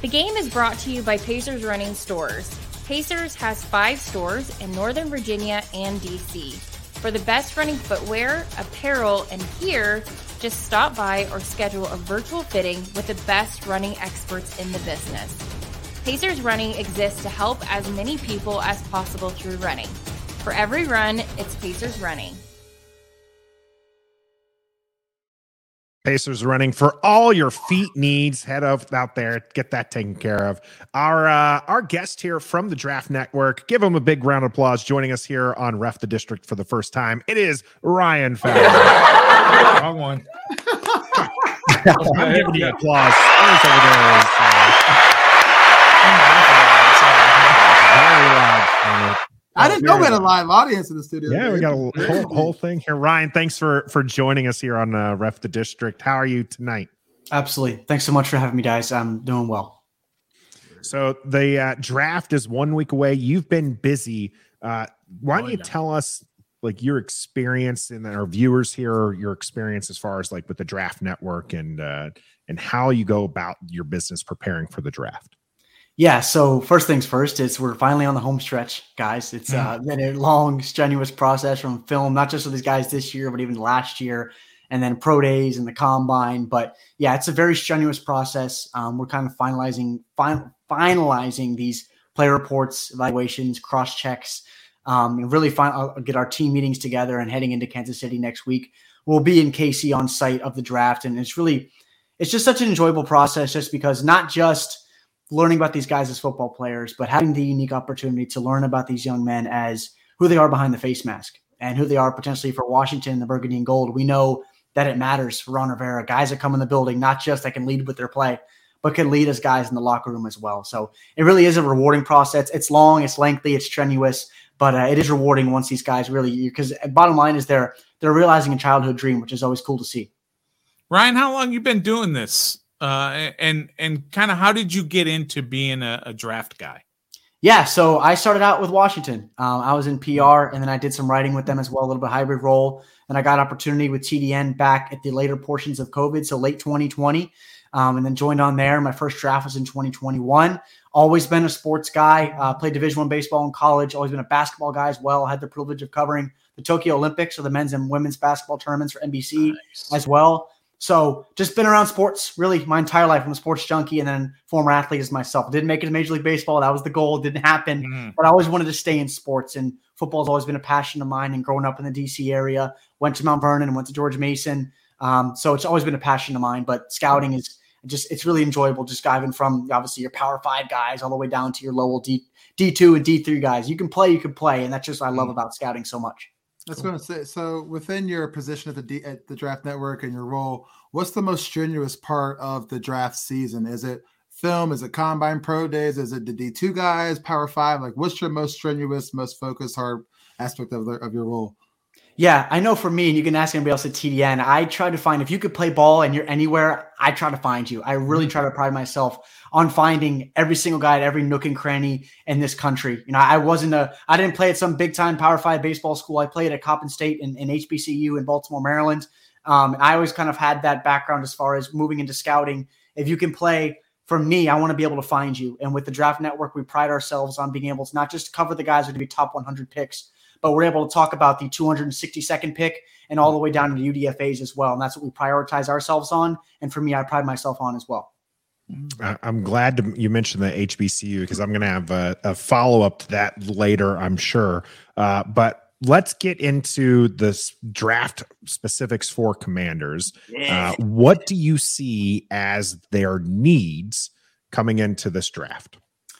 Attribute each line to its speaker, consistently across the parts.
Speaker 1: The game is brought to you by Pacers Running Stores. Pacers has five stores in Northern Virginia and DC. For the best running footwear, apparel, and gear, just stop by or schedule a virtual fitting with the best running experts in the business. Pacers Running exists to help as many people as possible through running. For every run, it's Pacers Running.
Speaker 2: Pacers running for all your feet needs. Head of out there, get that taken care of. Our uh, our guest here from the Draft Network, give him a big round of applause. Joining us here on Ref the District for the first time, it is Ryan Fowler.
Speaker 3: Wrong one.
Speaker 2: I'm giving you applause.
Speaker 4: I didn't know we had a live audience in the studio.
Speaker 2: Yeah, we got a whole, whole thing here. Ryan, thanks for for joining us here on uh, Ref the District. How are you tonight?
Speaker 5: Absolutely. Thanks so much for having me, guys. I'm doing well.
Speaker 2: So the uh, draft is one week away. You've been busy. Uh, why don't
Speaker 3: Oh,
Speaker 2: you tell us like your experience and our viewers here, your experience as far as like with the Draft Network and uh, and how you go about your business preparing for the draft.
Speaker 5: Yeah. So first things first is we're finally on the home stretch, guys. It's uh, been a long, strenuous process from film, not just with these guys this year, but even last year, and then pro days and the combine. But yeah, it's a very strenuous process. Um, we're kind of finalizing fin- finalizing these player reports, evaluations, cross checks, um, and really fin- uh, get our team meetings together. And heading into Kansas City next week, we'll be in KC on site of the draft, and it's really it's just such an enjoyable process, just because not just learning about these guys as football players, but having the unique opportunity to learn about these young men as who they are behind the face mask and who they are potentially for Washington the burgundy and gold. We know that it matters for Ron Rivera. Guys that come in the building, not just that can lead with their play, but can lead as guys in the locker room as well. So it really is a rewarding process. It's long, it's lengthy, it's strenuous, but uh, it is rewarding once these guys really because bottom line is they're they're realizing a childhood dream, which is always cool to see.
Speaker 3: Ryan, how long you been doing this? Uh, and and kind of how did you get into being a, a draft guy?
Speaker 5: Yeah, so I started out with Washington. Um, I was in PR, and then I did some writing with them as well, a little bit hybrid role. And I got opportunity with TDN back at the later portions of COVID, so late 2020, um, and then joined on there. My first draft was in 2021. Always been a sports guy. Uh, played Division One baseball in college. Always been a basketball guy as well. Had the privilege of covering the Tokyo Olympics or the men's and women's basketball tournaments for NBC as well. So just been around sports really my entire life. I'm a sports junkie and then former athlete as myself. Didn't make it to Major League Baseball. That was the goal. Didn't happen.
Speaker 3: Mhm.
Speaker 5: But I always wanted to stay in sports and football's always been a passion of mine. And growing up in the DC area, went to Mount Vernon and went to George Mason. Um, so it's always been a passion of mine. But scouting is just it's really enjoyable. Just diving from obviously your Power Five guys all the way down to your lower D D two and D three guys. You can play, you can play, and that's just what I love about scouting so much.
Speaker 4: I was going to say, so within your position at the D, at the draft network and your role, what's the most strenuous part of the draft season? Is it film? Is it combine pro days? Is it the D two guys, Power Five? Like, what's your most strenuous, most focused, hard aspect of the, of your role?
Speaker 5: Yeah, I know for me, and you can ask anybody else at TDN, I try to find if you could play ball and you're anywhere, I try to find you. I really try to pride myself on finding every single guy at every nook and cranny in this country. You know, I wasn't a, I didn't play at some big time Power Five baseball school. I played at Coppin State and, HBCU in Baltimore, Maryland. Um, I always kind of had that background as far as moving into scouting. If you can play for me, I want to be able to find you. And with the Draft Network, we pride ourselves on being able to not just cover the guys who are to be top 100 picks, but we're able to talk about the 262nd pick and all the way down to the UDFAs as well. And that's what we prioritize ourselves on. And for me, I pride myself on as well.
Speaker 2: I- I'm glad to, you mentioned the HBCU because I'm going to have a, a follow up to that later, I'm sure. Uh, but let's get into this draft specifics for commanders. Uh, what do you see as their needs coming into this draft?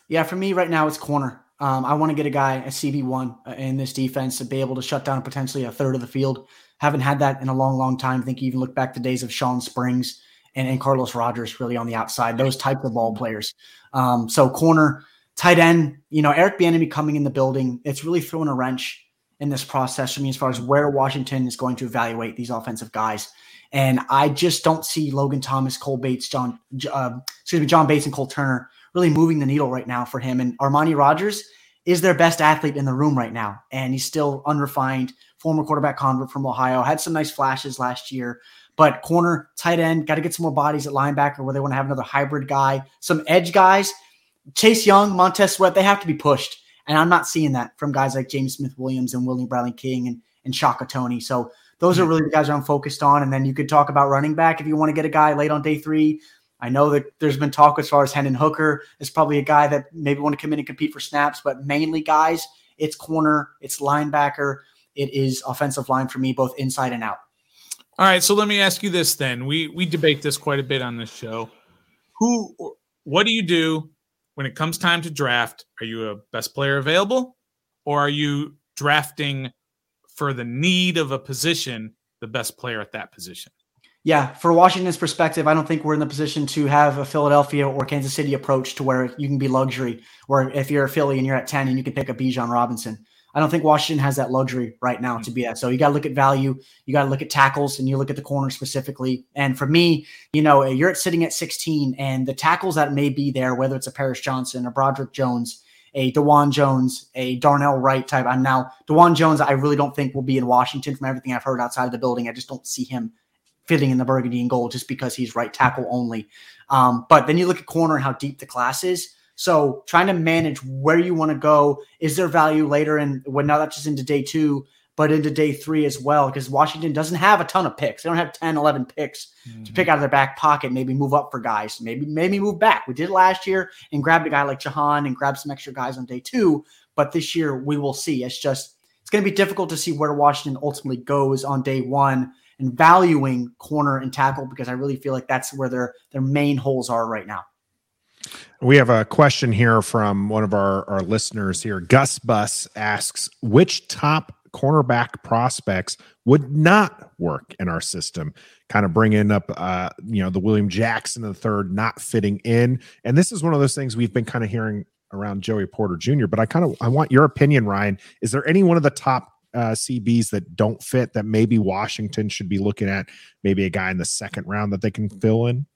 Speaker 5: Yeah, for me right now, it's corner. Um, I want to get a guy, a CB1 uh, in this defense to be able to shut down potentially a third of the field. Haven't had that in a long, long time. I think you even look back to days of Shawn Springs and, and Carlos Rogers really on the outside, those types of ball players. Um, so corner, tight end, you know, Eric Bieniemy coming in the building, it's really throwing a wrench in this process for me as far as where Washington is going to evaluate these offensive guys. And I just don't see Logan Thomas, Cole Bates, John, uh, excuse me, John Bates and Cole Turner really moving the needle right now for him. And Armani Rogers is their best athlete in the room right now. And he's still unrefined former quarterback convert from Ohio, had some nice flashes last year. But corner, tight end, got to get some more bodies at linebacker where they want to have another hybrid guy. Some edge guys, Chase Young, Montez Sweat, they have to be pushed. And I'm not seeing that from guys like James Smith Williams and William Bradley King and, and Shaka Toney. So those are hmm. really the guys I'm focused on. And then you could talk about running back if you want to get a guy late on day three. I know that there's been talk as far as Hendon Hooker is probably a guy that maybe want to come in and compete for snaps, but mainly guys, it's corner, it's linebacker, it is offensive line for me, both inside and out.
Speaker 3: All right, so let me ask you this then. We we debate this quite a bit on this show. Who what do you do when it comes time to draft? Are you a best player available or are you drafting for the need of a position, the best player at that position?
Speaker 5: Yeah, for Washington's perspective, I don't think we're in the position to have a Philadelphia or Kansas City approach to where you can be luxury, or if you're a Philly and you're at 10 and you can pick a Bijan Robinson. I don't think Washington has that luxury right now to be that. So you got to look at value. You got to look at tackles and you look at the corner specifically. And for me, you know, you're sitting at 16 and the tackles that may be there, whether it's a Paris Johnson, a Broderick Jones, a Dawand Jones, a Darnell Wright type. I'm now Dawand Jones. I really don't think will be in Washington from everything I've heard outside of the building. I just don't see him fitting in the burgundy and gold just because he's right tackle only. Um, but then you look at corner and how deep the class is. So trying to manage where you want to go. Is there value later And when not just into day two, but into day three as well? Because Washington doesn't have a ton of picks. They don't have 10, 11 picks mm-hmm. to pick out of their back pocket, maybe move up for guys, maybe, maybe move back. We did last year and grabbed a guy like Jahan and grabbed some extra guys on day two. But this year we will see. It's just, it's going to be difficult to see where Washington ultimately goes on day one and valuing corner and tackle because I really feel like that's where their their main holes are right now.
Speaker 2: We have a question here from one of our, our listeners here. Gus Bus asks, which top cornerback prospects would not work in our system? Kind of bringing up, uh, you know, the William Jackson the third not fitting in. And this is one of those things we've been kind of hearing around Joey Porter Jr. But I kind of I want your opinion, Ryan. Is there any one of the top uh, CBs that don't fit that maybe Washington should be looking at? Maybe a guy in the second round that they can fill in.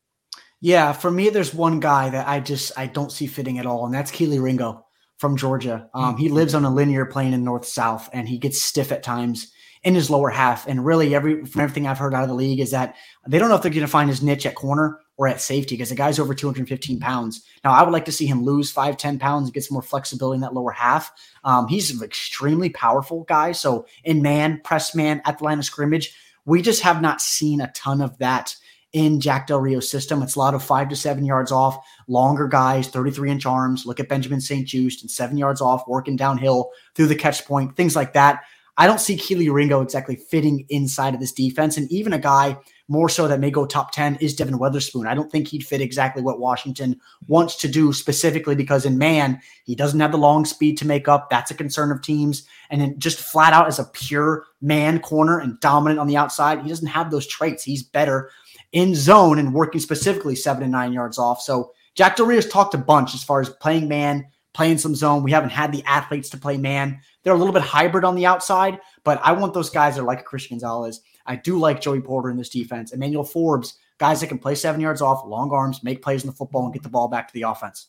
Speaker 5: Yeah, for me, there's one guy that I just I don't see fitting at all, and that's Kelee Ringo from Georgia. Um, he lives on a linear plane in north south, and he gets stiff at times in his lower half. And really, every from everything I've heard out of the league is that they don't know if they're going to find his niche at corner or at safety because the guy's over 215 pounds. Now, I would like to see him lose five, 10 pounds and get some more flexibility in that lower half. Um, he's an extremely powerful guy. So in man, press man at the line of scrimmage, we just have not seen a ton of that in Jack Del Rio's system. It's a lot of five to seven yards off, longer guys, 33 inch arms. Look at Benjamin St-Juste and seven yards off, working downhill through the catch point, things like that. I don't see Kelee Ringo exactly fitting inside of this defense. And even a guy more so that may go top 10 is Devon Witherspoon. I don't think he'd fit exactly what Washington wants to do specifically because in man, he doesn't have the long speed to make up. That's a concern of teams. And then just flat out as a pure man corner and dominant on the outside, he doesn't have those traits. He's better in zone and working specifically seven and nine yards off. So Jack Del Rio's talked a bunch as far as playing man, playing some zone. We haven't had the athletes to play man. They're a little bit hybrid on the outside, but I want those guys that are like Christian Gonzalez. I do like Joey Porter in this defense. Emmanuel Forbes, guys that can play seven yards off, long arms, make plays in the football, and get the ball back to the offense.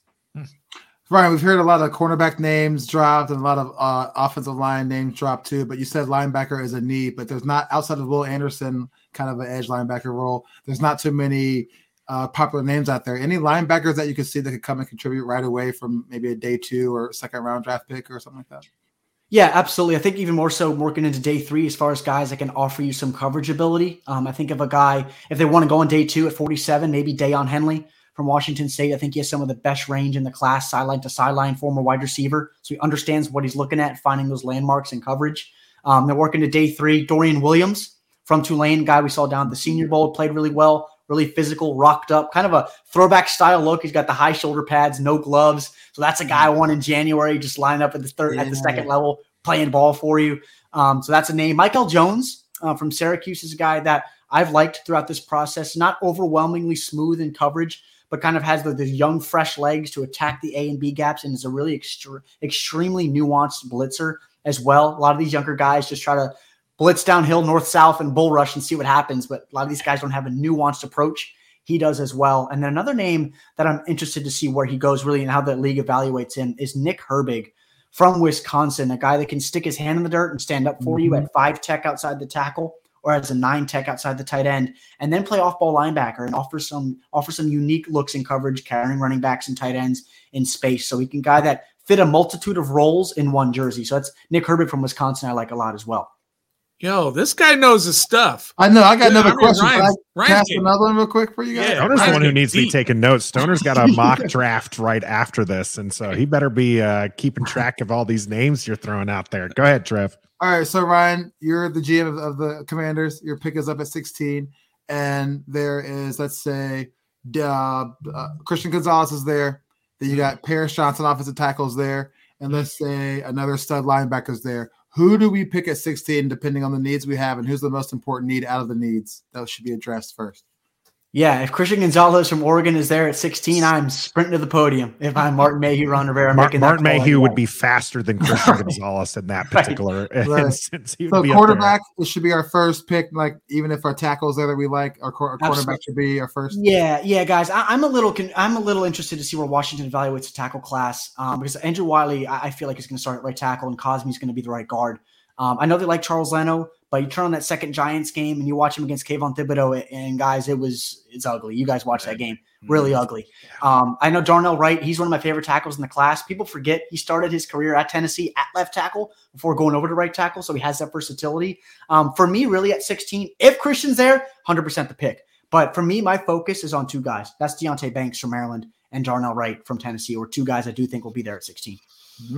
Speaker 4: Ryan, we've heard a lot of cornerback names dropped and a lot of uh, offensive line names dropped too. But you said linebacker is a need, but there's not outside of Will Anderson, kind of an edge linebacker role. There's not too many uh, popular names out there. Any linebackers that you could see that could come and contribute right away from maybe a day two or second round draft pick or something like that?
Speaker 5: Yeah, absolutely. I think even more so working into day three as far as guys that can offer you some coverage ability. Um, I think of a guy, if they want to go on day two at 47, maybe Daiyan Henley from Washington State. I think he has some of the best range in the class, sideline to sideline, former wide receiver. So he understands what he's looking at, finding those landmarks and coverage. Um, they're working to day three. Dorian Williams from Tulane, guy we saw down at the Senior Bowl, played really well, really physical, rocked up, kind of a throwback style look. He's got the high shoulder pads, no gloves. So that's a guy I want in January, just line up at the third, yeah. at the second level, playing ball for you. Um, so that's a name. Mikel Jones uh, from Syracuse is a guy that I've liked throughout this process. Not overwhelmingly smooth in coverage, but kind of has the, the young, fresh legs to attack the A and B gaps and is a really extre- extremely nuanced blitzer as well. A lot of these younger guys just try to blitz downhill, north, south, and bull rush and see what happens. But a lot of these guys don't have a nuanced approach. He does as well. And then another name that I'm interested to see where he goes really and how the league evaluates him is Nick Herbig from Wisconsin, a guy that can stick his hand in the dirt and stand up for mm-hmm. you at five tech outside the tackle or as a nine tech outside the tight end, and then play off ball linebacker and offer some offer some unique looks in coverage, carrying running backs and tight ends in space. So he can guy that fit a multitude of roles in one jersey. So that's Nick Herbig from Wisconsin. I like a lot as well.
Speaker 3: Yo, this guy knows his stuff.
Speaker 4: I know. I got another I mean, question. Ryan's, Ryan's another one real quick for you guys?
Speaker 2: Yeah, Stoner's the one who needs deep. to be taking notes. Stoner's got a mock draft right after this, and so he better be uh, keeping track of all these names you're throwing out there. Go ahead, Trev.
Speaker 4: All right, so Ryan, you're the GM of, of the Commanders. Your pick is up at 16, and there is, let's say, uh, uh, Christian Gonzalez is there. Then you got Paris Johnson, offensive tackles there, and let's say another stud linebackers there. Who do we pick at 16 depending on the needs we have, and who's the most important need out of the needs that should be addressed first?
Speaker 5: Yeah, if Christian Gonzalez from Oregon is there at 16, I'm sprinting to the podium. If I'm Martin Mayhew, Ron Rivera,
Speaker 2: Mar- Martin Mayhew would be faster than Christian Gonzalez in that particular right. instance.
Speaker 4: so quarterback, it should be our first pick. Like even if our tackles there that we like, our, our quarterback should be our first.
Speaker 5: Yeah, yeah, guys. I, am a little, con- I'm a little interested to see where Washington evaluates the tackle class um, because Andrew Wylie, I, I feel like is going to start at right tackle, and Cosmi is going to be the right guard. Um, I know they like Charles Leno, but you turn on that second Giants game and you watch him against Kayvon Thibodeaux, and guys, it was it's ugly. You guys watched that game, really mm-hmm. ugly. Um, I know Darnell Wright; he's one of my favorite tackles in the class. People forget he started his career at Tennessee at left tackle before going over to right tackle, so he has that versatility. Um, for me, really at 16, if Christian's there, 100% the pick. But for me, my focus is on two guys. That's Deonte Banks from Maryland and Darnell Wright from Tennessee, or two guys I do think will be there at 16.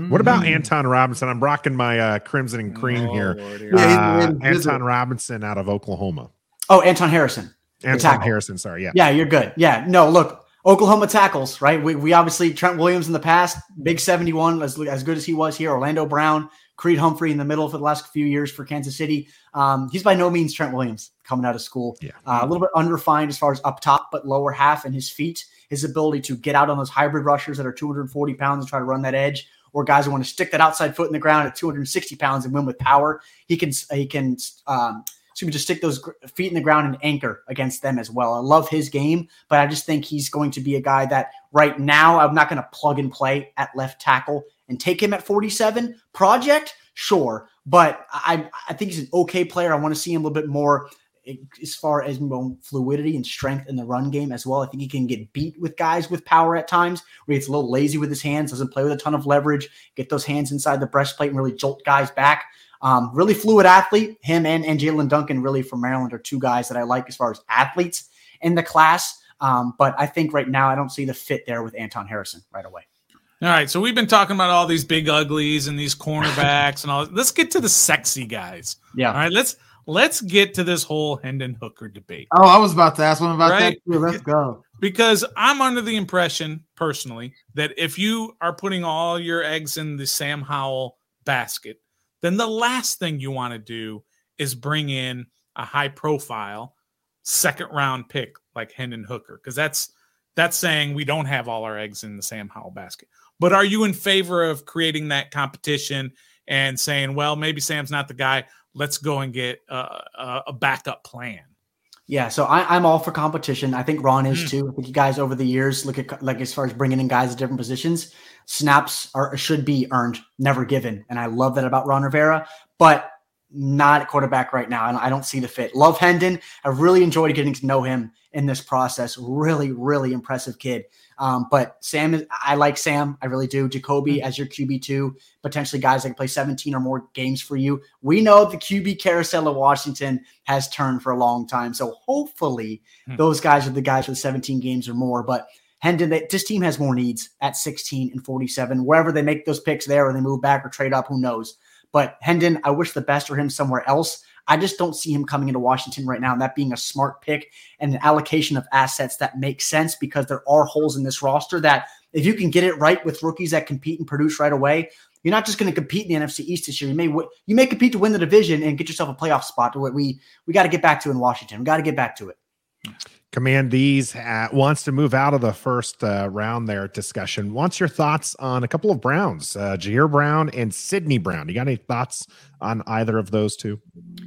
Speaker 2: What about mm. Anton Robinson? I'm rocking my uh, crimson and cream oh, here. Uh, Anton Robinson out of Oklahoma.
Speaker 5: Oh, Anton Harrison.
Speaker 2: Anton Harrison. Sorry. Yeah.
Speaker 5: Yeah, you're good. Yeah. No, look, Oklahoma tackles, right? We, we obviously Trent Williams in the past, big 71, as, as good as he was here. Orlando Brown, Creed Humphrey in the middle for the last few years for Kansas City. Um, he's by no means Trent Williams coming out of school. Yeah. Uh, a little bit unrefined as far as up top, but lower half and his feet, his ability to get out on those hybrid rushers that are 240 pounds and try to run that edge or guys who want to stick that outside foot in the ground at 260 pounds and win with power. He can he can um, so we just stick those feet in the ground and anchor against them as well. I love his game, but I just think he's going to be a guy that right now I'm not going to plug and play at left tackle and take him at 47. Project, sure, but I I think he's an okay player. I want to see him a little bit more as far as fluidity and strength in the run game as well. I think he can get beat with guys with power at times where he gets a little lazy with his hands, doesn't play with a ton of leverage, get those hands inside the breastplate and really jolt guys back. Um, really fluid athlete. Him and, and Jaelyn Duncan, really from Maryland, are two guys that I like as far as athletes in the class. Um, but I think right now I don't see the fit there with Anton Harrison right away.
Speaker 3: All right, so we've been talking about all these big uglies and these cornerbacks and all. Let's get to the sexy guys.
Speaker 5: Yeah.
Speaker 3: All right, let's let's get to this whole Hendon Hooker debate.
Speaker 4: Oh, I was about to ask one about right? that. Too. Let's go.
Speaker 3: Because I'm under the impression, personally, that if you are putting all your eggs in the Sam Howell basket, then the last thing you want to do is bring in a high profile second round pick like Hendon Hooker, because that's that's saying we don't have all our eggs in the Sam Howell basket. But are you in favor of creating that competition and saying, well, maybe Sam's not the guy let's go and get a, a backup plan.
Speaker 5: Yeah, so I, am all for competition. I think Ron is mm. too. I think you guys over the years look at like as far as bringing in guys at different positions, snaps are should be earned, never given, and I love that about Ron Rivera. But not at quarterback right now, and I don't see the fit. Love Hendon. I really enjoyed getting to know him in this process. Really, really impressive kid. Um, but Sam is, I like Sam. I really do. Jacoby mm-hmm. as your QB2, potentially guys that can play 17 or more games for you. We know the QB carousel of Washington has turned for a long time. So hopefully hmm. those guys are the guys with 17 games or more. But Hendon, they, this team has more needs at 16 and 47. Wherever they make those picks there or they move back or trade up, who knows? But Hendon, I wish the best for him somewhere else. I just don't see him coming into Washington right now and that being a smart pick and an allocation of assets that makes sense because there are holes in this roster that if you can get it right with rookies that compete and produce right away, you're not just going to compete in the NFC East this year. You may you may compete to win the division and get yourself a playoff spot. To what we we got to get back to in Washington. We got to get back to it.
Speaker 2: Command these uh, wants to move out of the first uh, round there discussion. Wants your thoughts on a couple of Browns, uh, Ji'Ayir Brown and Sydney Brown. You got any thoughts on either of those two?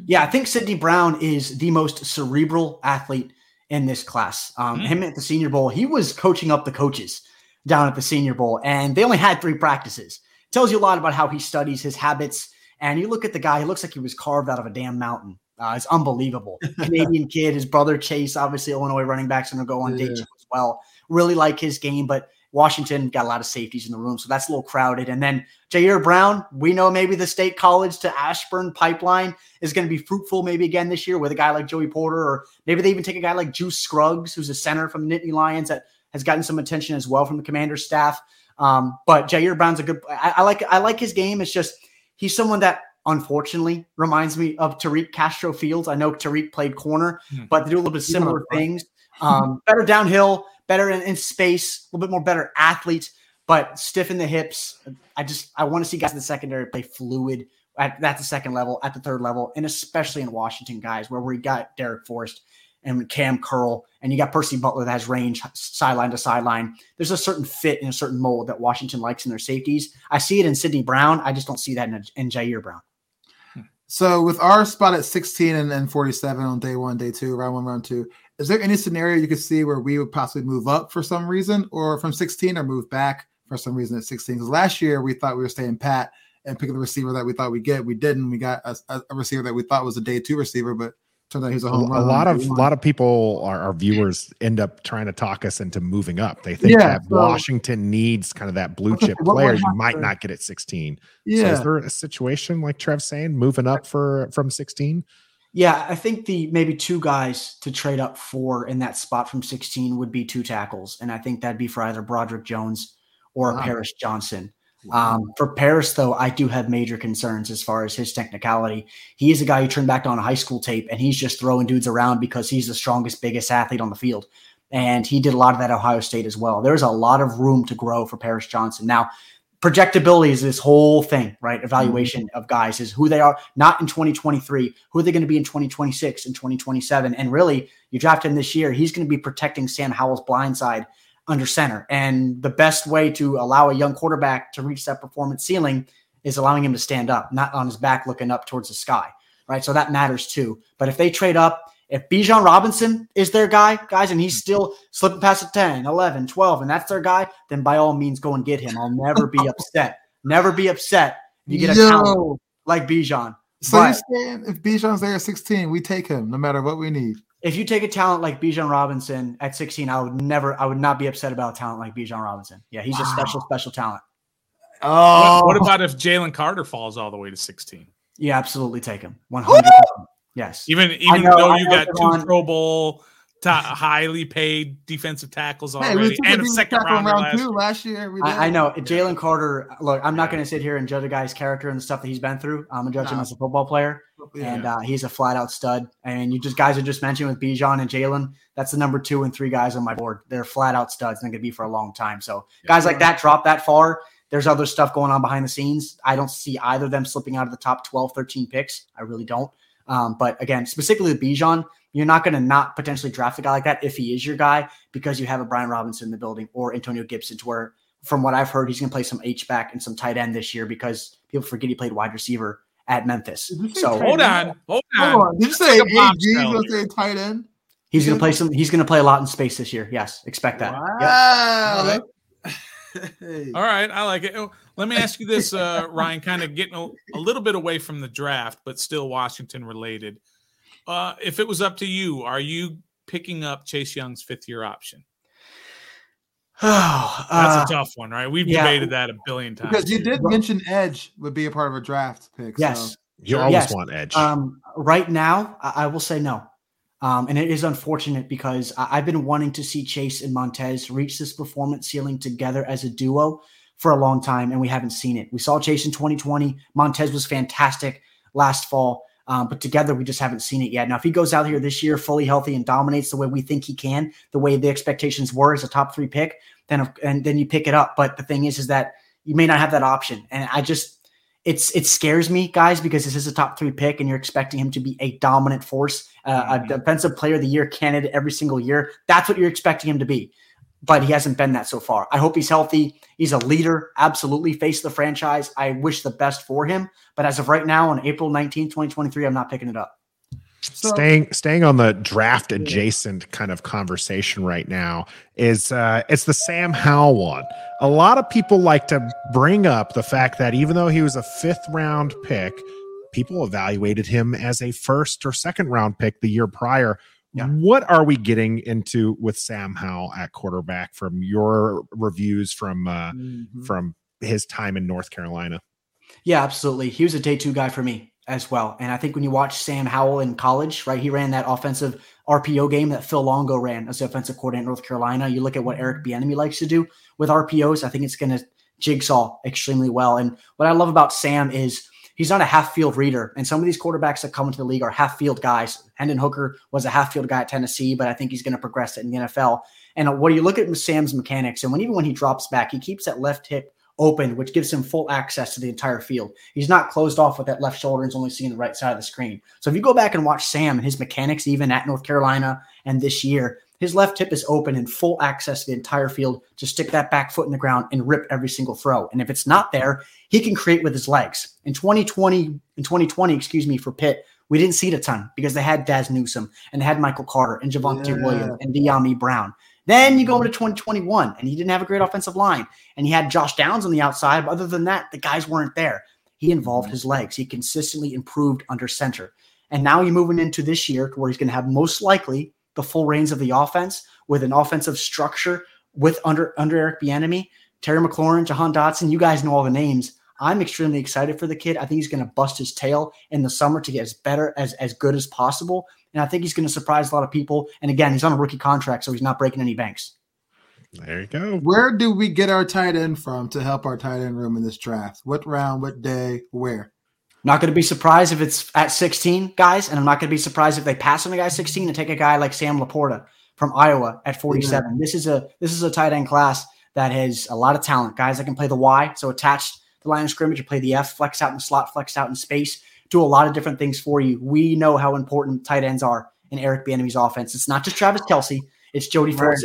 Speaker 5: Yeah, I think Sydney Brown is the most cerebral athlete in this class. Um, mm-hmm. Him at the Senior Bowl, he was coaching up the coaches down at the Senior Bowl, and they only had three practices. tells you a lot about how he studies his habits. And you look at the guy, he looks like he was carved out of a damn mountain. Uh, it's unbelievable. Canadian kid, his brother Chase, obviously Illinois running backs going to go on yeah. day two as well. Really like his game, but Washington got a lot of safeties in the room, so that's a little crowded. And then Ji'Ayir Brown, we know maybe the state college to Ashburn pipeline is going to be fruitful maybe again this year with a guy like Joey Porter, or maybe they even take a guy like Juice Scruggs, who's a center from the Nittany Lions that has gotten some attention as well from the commander's staff. Um, but Ji'Ayir Brown's a good. I, I like I like his game. It's just he's someone that unfortunately reminds me of Tariq Castro Fields. I know Tariq played corner, mm-hmm. but they do a little bit similar things. Um, better downhill, better in, in, space, a little bit more better athlete, but stiff in the hips. I just I want to see guys in the secondary play fluid at, at the second level, at the third level, and especially in Washington, guys, where we got Darrick Forrest and Cam Curl, and you got Percy Butler that has range sideline to sideline. There's a certain fit and a certain mold that Washington likes in their safeties. I see it in Sydney Brown. I just don't see that in, in Ji'Ayir Brown.
Speaker 4: So with our spot at 16 and then 47 on day one, day two, round one, round two, is there any scenario you could see where we would possibly move up for some reason or from 16 or move back for some reason at 16? Because last year we thought we were staying pat and picking the receiver that we thought we get. We didn't. We got a, a receiver that we thought was a day two receiver, but Turns out he's a home
Speaker 2: a, a lot of a lot of people, our, our, viewers, end up trying to talk us into moving up. They think yeah, that so, Washington needs kind of that blue chip player. You might not get at 16. Yeah. So is there a situation like Trev saying moving up for from 16?
Speaker 5: Yeah, I think the maybe two guys to trade up for in that spot from 16 would be two tackles, and I think that'd be for either Broderick Jones or wow. Paris Johnson. Um, for Paris, though, I do have major concerns as far as his technicality. He is a guy who turned back on high school tape and he's just throwing dudes around because he's the strongest, biggest athlete on the field. And he did a lot of that Ohio State as well. There's a lot of room to grow for Paris Johnson. Now, projectability is this whole thing, right? Evaluation mm-hmm. of guys is who they are, not in 2023, who are they going to be in 2026 and 2027. And really, you draft him this year, he's going to be protecting Sam Howell's blind side under center. And the best way to allow a young quarterback to reach that performance ceiling is allowing him to stand up, not on his back looking up towards the sky. Right. So that matters too. But if they trade up, if Bijan Robinson is their guy, guys, and he's mm-hmm. still slipping past the 10, 11, 12, and that's their guy, then by all means go and get him. I'll never be upset. Never be upset if you get a talent like Bijan.
Speaker 4: So but, you're saying if Bijan's there at 16, we take him no matter what we need
Speaker 5: if you take a talent like Bijan Robinson at 16, I would never, I would not be upset about a talent like Bijan Robinson. Yeah, he's wow. a special, special talent.
Speaker 3: Oh, what, about if Jalen Carter falls all the way to 16?
Speaker 5: Yeah, absolutely take him. 100 Yes.
Speaker 3: Even even know, though you got two Pro Bowl highly paid defensive tackles already, hey, and a second round last,
Speaker 4: two last year.
Speaker 5: I, I, know Jalen Carter. Look, I'm not going to sit here and judge a guy's character and the stuff that he's been through. I'm gonna judge no. him as a football player, yeah. and uh, he's a flat out stud. And you just guys are just mentioning with Bijan and Jalen. That's the number two and three guys on my board. They're flat out studs, and they're going to be for a long time. So guys like that drop that far. There's other stuff going on behind the scenes. I don't see either of them slipping out of the top 12, 13 picks. I really don't. Um, but again, specifically with Bijan, you're not going to not potentially draft a guy like that if he is your guy because you have a Brian Robinson in the building or Antonio Gibson, to where from what I've heard, he's going to play some H back and some tight end this year because people forget he played wide receiver at Memphis. So
Speaker 3: hold on, hold on. Hold on.
Speaker 4: Did you say AG? You say tight end?
Speaker 5: He's going to play some. He's going to play a lot in space this year. Yes, expect that.
Speaker 4: Wow. Yep.
Speaker 3: All right, I like it. Let me ask you this, uh, Ryan. Kind of getting a, a, little bit away from the draft, but still Washington related. Uh, if it was up to you, are you picking up Chase Young's fifth year option?
Speaker 5: Oh,
Speaker 3: that's uh, a tough one, right? We've yeah, debated that a billion times.
Speaker 4: Because you did mention Edge would be a part of a draft pick.
Speaker 5: Yes. So.
Speaker 2: You always yes. want Edge.
Speaker 5: Um, right now, I, I will say no. Um, and it is unfortunate because I- have been wanting to see Chase and Montez reach this performance ceiling together as a duo for a long time, and we haven't seen it. We saw Chase in 2020. Montez was fantastic last fall, um, but together we just haven't seen it yet. Now, if he goes out here this year fully healthy and dominates the way we think he can, the way the expectations were as a top three pick, then and then you pick it up. But the thing is, is that you may not have that option, and I just it's it scares me, guys, because this is a top three pick, and you're expecting him to be a dominant force, uh, a mm-hmm. defensive player of the year candidate every single year. That's what you're expecting him to be, but he hasn't been that so far. I hope he's healthy. He's a leader, absolutely face the franchise. I wish the best for him, but as of right now, on April 19th, 2023, I'm not picking it up.
Speaker 2: So, staying staying on the draft adjacent kind of conversation right now is uh, it's the Sam Howell one. A lot of people like to bring up the fact that even though he was a fifth round pick, people evaluated him as a first or second round pick the year prior. Yeah. What are we getting into with Sam Howell at quarterback from your reviews from uh, mm-hmm. from his time in North Carolina?
Speaker 5: Yeah, absolutely. He was a day two guy for me as well. And I think when you watch Sam Howell in college, right, he ran that offensive RPO game that Phil Longo ran as the offensive coordinator in North Carolina. You look at what Eric Bieniemy likes to do with RPOs. I think it's going to jigsaw extremely well. And what I love about Sam is he's not a half field reader. And some of these quarterbacks that come into the league are half field guys. Hendon Hooker was a half field guy at Tennessee, but I think he's going to progress in the NFL. And what you look at Sam's mechanics, and when even when he drops back, he keeps that left hip open, which gives him full access to the entire field. He's not closed off with that left shoulder and only seeing the right side of the screen. So if you go back and watch Sam and his mechanics, even at North Carolina and this year, his left hip is open and full access to the entire field to stick that back foot in the ground and rip every single throw. And if it's not there, he can create with his legs. In 2020, in 2020, excuse me, for Pitt, we didn't see it a ton because they had Dazz Newsome and they had Michael Carter and Javonte yeah. Williams and Dyami Brown. Then you go into 2021 and he didn't have a great offensive line and he had Josh Downs on the outside. But other than that, the guys weren't there. He involved his legs. He consistently improved under center. And now you're moving into this year where he's going to have most likely the full reins of the offense with an offensive structure with under under Eric Bieniemy, Terry McLaurin, Jahan Dotson. You guys know all the names. I'm extremely excited for the kid. I think he's going to bust his tail in the summer to get as better as as good as possible. And I think he's going to surprise a lot of people. And again, he's on a rookie contract, so he's not breaking any banks.
Speaker 2: There you go.
Speaker 4: Where do we get our tight end from to help our tight end room in this draft? What round, what day, where?
Speaker 5: Not going to be surprised if it's at 16 guys, and I'm not going to be surprised if they pass on the guy 16 and take a guy like Sam LaPorta from Iowa at 47. Yeah. This is a this is a tight end class that has a lot of talent. Guys that can play the Y, so attached the line of scrimmage, you play the F, flex out in the slot, flex out in space do a lot of different things for you. We know how important tight ends are in Eric Bieniemy's offense. It's not just Travis Kelce, It's Jody right.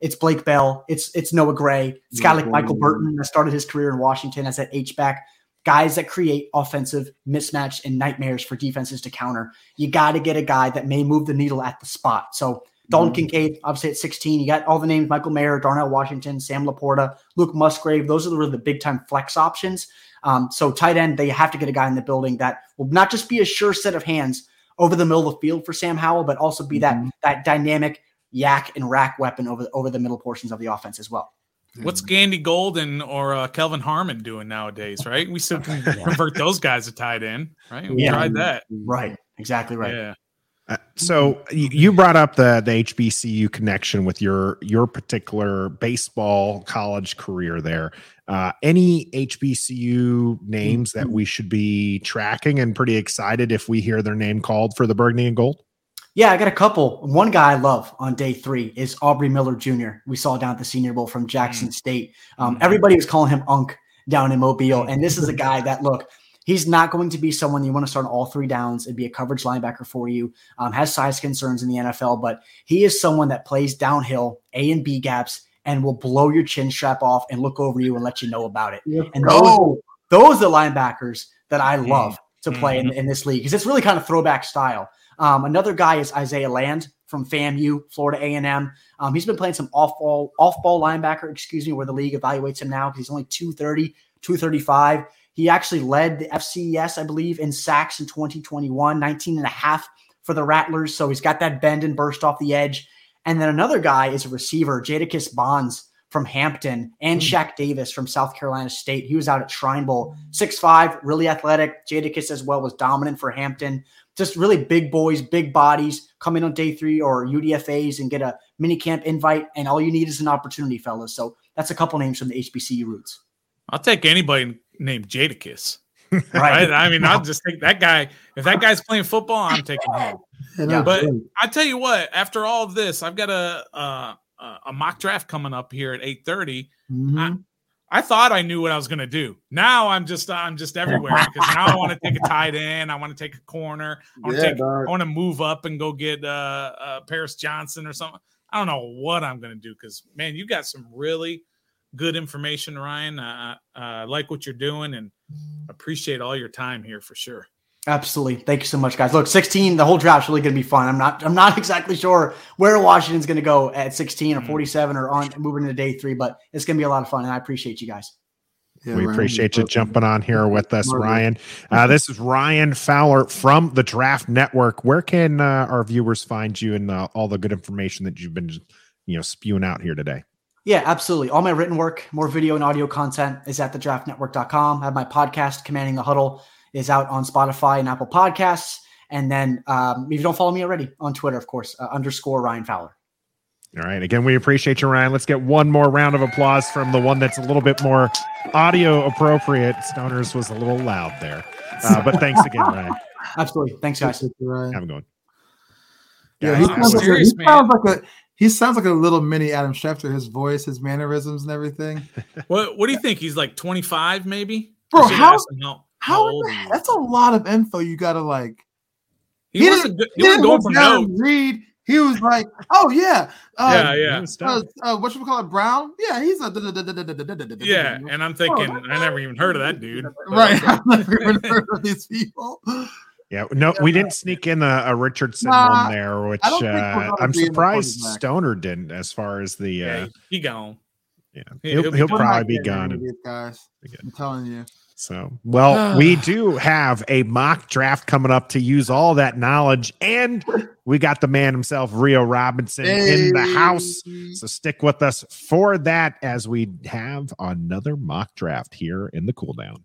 Speaker 5: It's Blake Bell. It's it's Noah Gray. It's a guy like Michael Burton that started his career in Washington as that H back. Guys that create offensive mismatch and nightmares for defenses to counter. You got to get a guy that may move the needle at the spot. So Dalton mm-hmm. Kincaid, obviously at 16. You got all the names Michael Mayer, Darnell Washington, Sam LaPorta, Luke Musgrave. Those are the, really the big time flex options. Um, so tight end, they have to get a guy in the building that will not just be a sure set of hands over the middle of the field for Sam Howell, but also be that mm-hmm. that dynamic YAC and rack weapon over over the middle portions of the offense as well.
Speaker 3: What's Gandy Golden or uh, Kelvin Harmon doing nowadays? Right, we still can convert those guys to tight end. Right, we yeah. tried that.
Speaker 5: Right, exactly right.
Speaker 3: Yeah.
Speaker 2: Uh, so you brought up the the HBCU connection with your your particular baseball college career there. Uh, any HBCU names that mm-hmm. we should be tracking and pretty excited if we hear their name called for the Burgundy and Gold?
Speaker 5: Yeah, I got a couple. One guy I love on day three is Aubrey Miller Jr. We saw down at the Senior Bowl from Jackson mm. State. Um, mm. everybody was calling him Unk down in Mobile, and this is a guy that look He's not going to be someone you want to start on all three downs and be a coverage linebacker for you. Um, has size concerns in the NFL, but he is someone that plays downhill, A and B gaps, and will blow your chin strap off and look over you and let you know about it. And those, those are the linebackers that I mm-hmm. love to play mm-hmm. in, in, this league because it's really kind of throwback style. Um, another guy is Isaiah Land from FAMU, Florida A&M. Um, he's been playing some off-ball, off-ball linebacker, excuse me, where the league evaluates him now because he's only 230, 235. He actually led the FCS, I believe, in sacks in 2021, 19 and a half for the Rattlers. So he's got that bend and burst off the edge. And then another guy is a receiver, Jadakiss Bonds from Hampton and mm. Shaq Davis from South Carolina State. He was out at Shrine Bowl, 6'5, really athletic. Jadakiss as well was dominant for Hampton. Just really big boys, big bodies, come in on day three or UDFAs and get a mini camp invite. And all you need is an opportunity, fellas. So that's a couple names from the HBCU roots.
Speaker 3: I'll take anybody named Jadakiss. right. I mean, I'll just take that guy. If that guy's playing football, I'm taking him. Yeah, but I tell you what, after all of this, I've got a a, a mock draft coming up here at 8:30. Mm-hmm. I, I, thought I knew what I was going to do. Now I'm just I'm just everywhere because now I want to take a tight end. I want to take a corner. I want to yeah, take. Dog. I want to move up and go get uh, uh, Paris Johnson or something. I don't know what I'm going to do because man, you got some really good information, Ryan. I uh, like what you're doing and appreciate all your time here for sure.
Speaker 5: Absolutely. Thank you so much, guys. Look, 16, the whole draft's really going to be fun. I'm not I'm not exactly sure where Washington's going to go at 16 or
Speaker 3: Mm.
Speaker 5: 47 or on moving into day three, but it's going to be a lot of fun. And I appreciate you guys.
Speaker 4: Yeah,
Speaker 2: we
Speaker 4: Ryan,
Speaker 2: appreciate you jumping on here with us, Ryan. Uh, this is Ryan Fowler from the Draft Network. Where can uh, our viewers find you and uh, all the good information that you've been, you know, spewing out here today?
Speaker 5: Yeah, absolutely. All my written work, more video and audio content is at thedraftnetwork.com. I have my podcast, Commanding the Huddle, is out on Spotify and Apple Podcasts. And then um, if you don't follow me already on Twitter, of course, uh, underscore Ryan Fowler.
Speaker 2: All right. Again, we appreciate you, Ryan. Let's get one more round of applause from the one that's a little bit more audio appropriate. Stoners was a little loud there. Uh, but thanks again, Ryan.
Speaker 5: Absolutely. Thanks, guys.
Speaker 4: Appreciate you, Ryan.
Speaker 2: Have a good one.
Speaker 4: Yeah, he
Speaker 3: I'm
Speaker 4: sounds, like a, he sounds like a he sounds like a little mini Adam Schefter. His voice, his mannerisms, and everything.
Speaker 3: What What do you think? He's like 25, maybe.
Speaker 4: Bro,
Speaker 3: I should
Speaker 4: how-
Speaker 3: ask him how, how
Speaker 4: How?
Speaker 3: old
Speaker 4: the
Speaker 3: he
Speaker 4: heck-
Speaker 3: is.
Speaker 4: That's a lot of info you gotta like.
Speaker 3: He, wasn't. good- He, wasn't
Speaker 4: didn't
Speaker 3: going
Speaker 4: look
Speaker 3: from
Speaker 4: down
Speaker 3: notes.
Speaker 4: Read. He was like, "Oh yeah, uh,
Speaker 3: Yeah, yeah,
Speaker 2: Good stuff.
Speaker 4: Uh, uh, what you call it, Brown? Yeah, he's a
Speaker 3: yeah. And I'm thinking, I never even heard of that dude.
Speaker 4: Right. I've never even heard of these people.
Speaker 2: Yeah, no, we didn't sneak in a, a Richardson
Speaker 4: Nah,
Speaker 2: one there, which
Speaker 4: I don't think we're
Speaker 2: uh,
Speaker 4: gonna
Speaker 2: I'm
Speaker 4: be in the
Speaker 2: surprised
Speaker 4: quarterback.
Speaker 2: Stoner didn't. As far as the,
Speaker 3: Yeah,
Speaker 2: uh,
Speaker 3: he gone.
Speaker 2: yeah,
Speaker 3: He-
Speaker 2: he'll,
Speaker 3: he'll
Speaker 2: he'll
Speaker 3: gone.
Speaker 4: We're not
Speaker 2: probably be gone.
Speaker 4: any of
Speaker 2: and-
Speaker 4: these guys. I'm telling you.
Speaker 2: So, well, we do have a mock draft coming up to use all that knowledge, and we got the man himself, Rio Robinson, in the house. So stick with us for that as we have another mock draft here in the cool down.